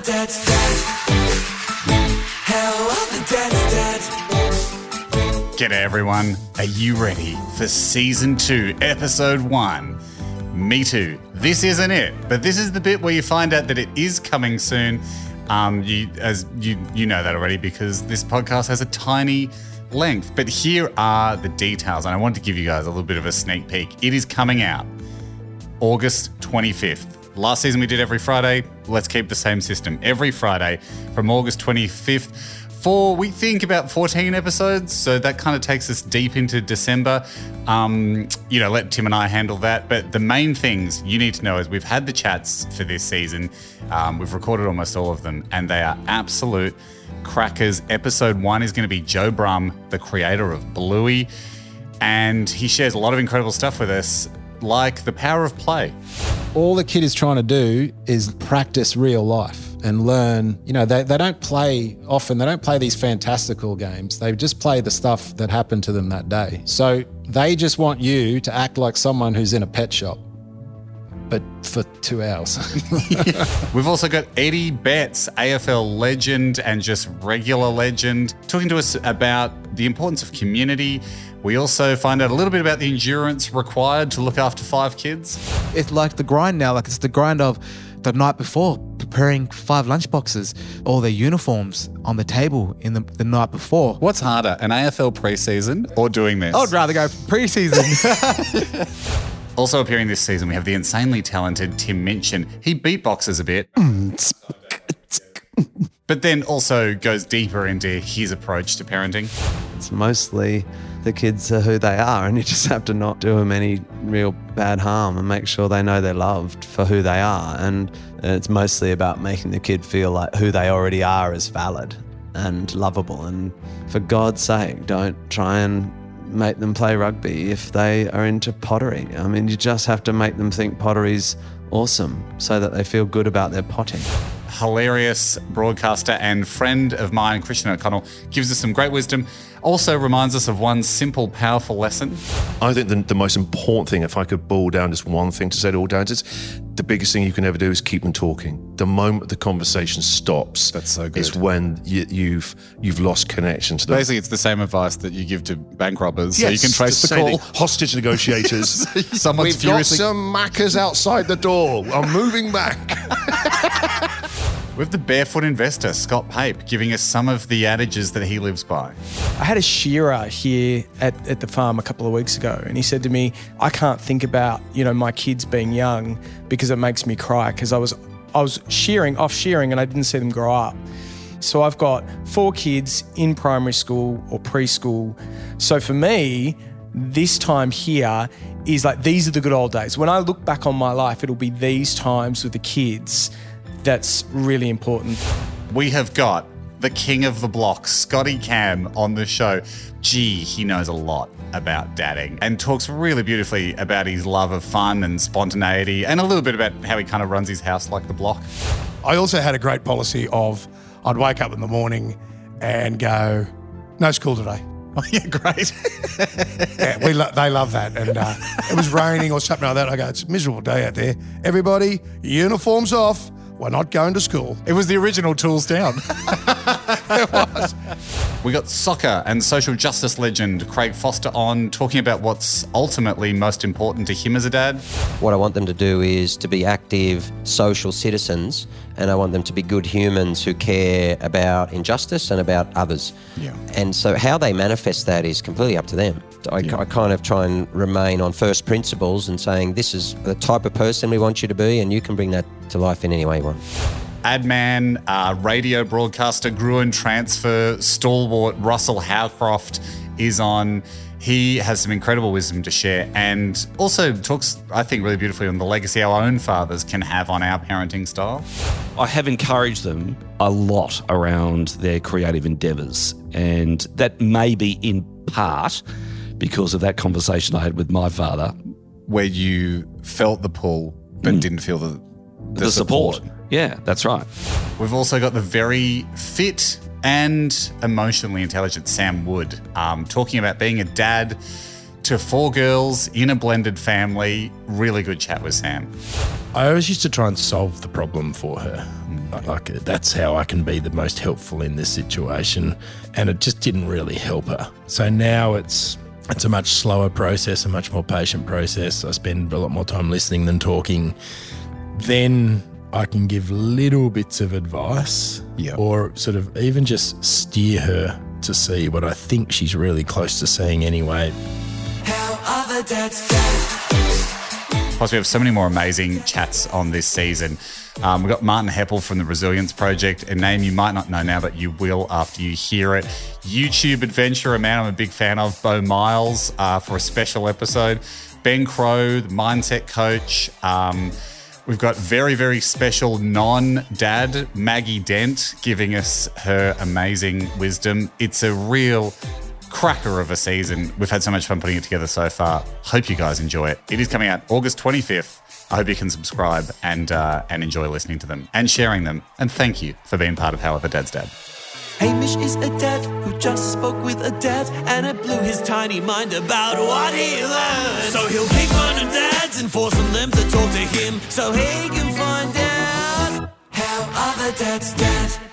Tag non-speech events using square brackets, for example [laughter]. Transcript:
the dead? Are the dead? G'day everyone. Are you ready for season two, episode one? Me too. This isn't it, but this is the bit where you find out that it is coming soon. Um, you, as you you know that already because this podcast has a tiny length. But here are the details, and I want to give you guys a little bit of a sneak peek. It is coming out August 25th. Last season we did every Friday. Let's keep the same system. Every Friday from August 25th for we think about 14 episodes. So that kind of takes us deep into December. Um, you know, let Tim and I handle that. But the main things you need to know is we've had the chats for this season. Um, we've recorded almost all of them, and they are absolute crackers. Episode one is going to be Joe Brumm, the creator of Bluey, and he shares a lot of incredible stuff with us, like the power of play. all the kid is trying to do is practice real life and learn. You know, they, they don't play often, they don't play these fantastical games. They just play the stuff that happened to them that day. So they just want you to act like someone who's in a pet shop, but for two hours. [laughs] We've also got Eddie Betts, AFL legend and just regular legend, talking to us about the importance of community. We also find out a little bit about the endurance required to look after five kids. It's like the grind now. Like it's the grind of the night before, preparing five lunchboxes, all their uniforms on the table in the, the night before. What's harder, an AFL preseason or doing this? I'd rather go preseason. [laughs] [laughs] Also appearing this season, we have the insanely talented Tim Minchin. He beatboxes a bit, [laughs] mm, but then also goes deeper into his approach to parenting. It's mostly the kids are who they are, and you just have to not do them any real bad harm and make sure they know they're loved for who they are. And it's mostly about making the kid feel like who they already are is valid and lovable. And for God's sake, don't try and make them play rugby if they are into pottery. I mean, you just have to make them think pottery's awesome so that they feel good about their potting. Hilarious broadcaster and friend of mine, Christian O'Connell, gives us some great wisdom. Also reminds us of one simple, powerful lesson. I think the, the most important thing, if I could boil down just one thing to say to all dads, is the biggest thing you can ever do is keep them talking. The moment the conversation stops, That's so good. It's when you, you've you've lost connection to them. Basically, it's the same advice that you give to bank robbers so you can trace the call. Hostage negotiators. [laughs] Someone's We've got some Maccas outside the door. I'm moving back. [laughs] Have the barefoot investor, Scott Pape, giving us some of the adages that he lives by. I had a shearer here at, at the farm a couple of weeks ago, and he said to me, "I can't think about you know my kids being young because it makes me cry because I was I was shearing off shearing and I didn't see them grow up." So I've got four kids in primary school or preschool. So for me, this time here is like these are the good old days. When I look back on my life, it'll be these times with the kids that's really important. We have got the king of the block, Scotty Cam, on the show. Gee, he knows a lot about dadding and talks really beautifully about his love of fun and spontaneity and a little bit about how he kind of runs his house like the block. I also had a great policy of I'd wake up in the morning and go, no school today. [laughs] Oh, yeah, great. [laughs] Yeah, we lo- they love that. And uh, it was raining or something like that. I go, it's a miserable day out there. Everybody, uniforms off. We're not going to school. It was the original Tools Down. [laughs] It was. We got soccer and social justice legend Craig Foster on talking about what's ultimately most important to him as a dad. What I want them to do is to be active social citizens and I want them to be good humans who care about injustice and about others. Yeah. And so how they manifest that is completely up to them. I, I kind of try and remain on first principles and saying this is the type of person we want you to be and you can bring that to life in any way you want. Adman, uh, radio broadcaster, Gruen transfer, stalwart Russell Howcroft is on. He has some incredible wisdom to share and also talks, I think, really beautifully on the legacy our own fathers can have on our parenting style. I have encouraged them a lot around their creative endeavours. And that may be in part because of that conversation I had with my father. Where you felt the pull but didn't feel the, The, support. Yeah, that's right. We've also got the very fit and emotionally intelligent Sam Wood um, talking about being a dad to four girls in a blended family. Really good chat with Sam. I always used to try and solve the problem for her. Like that's how I can be the most helpful in this situation, and it just didn't really help her. So now it's it's a much slower process, a much more patient process. I spend a lot more time listening than talking. Then I can give little bits of advice, or sort of even just steer her to see what I think she's really close to seeing anyway. How other dads dad. Plus, we have so many more amazing chats on this season. Um, we've got Martin Heppell from the Resilience Project, a name you might not know now, but you will after you hear it. YouTube adventure, a man I'm a big fan of, Beau Miles, uh, for a special episode. Ben Crowe, the mindset coach. Um, we've got very, very special non dad, Maggie Dent, giving us her amazing wisdom. It's a real cracker of a season. We've had so much fun putting it together so far. Hope you guys enjoy it. It is coming out August 25th. I hope you can subscribe and uh, and enjoy listening to them and sharing them. And thank you for being part of How Other Dads Dad. Hamish is a dad who just spoke with a dad, and it blew his tiny mind about what he learned. So he'll pick fun of dads and force on them to talk to him, so he can find out how other dads dad.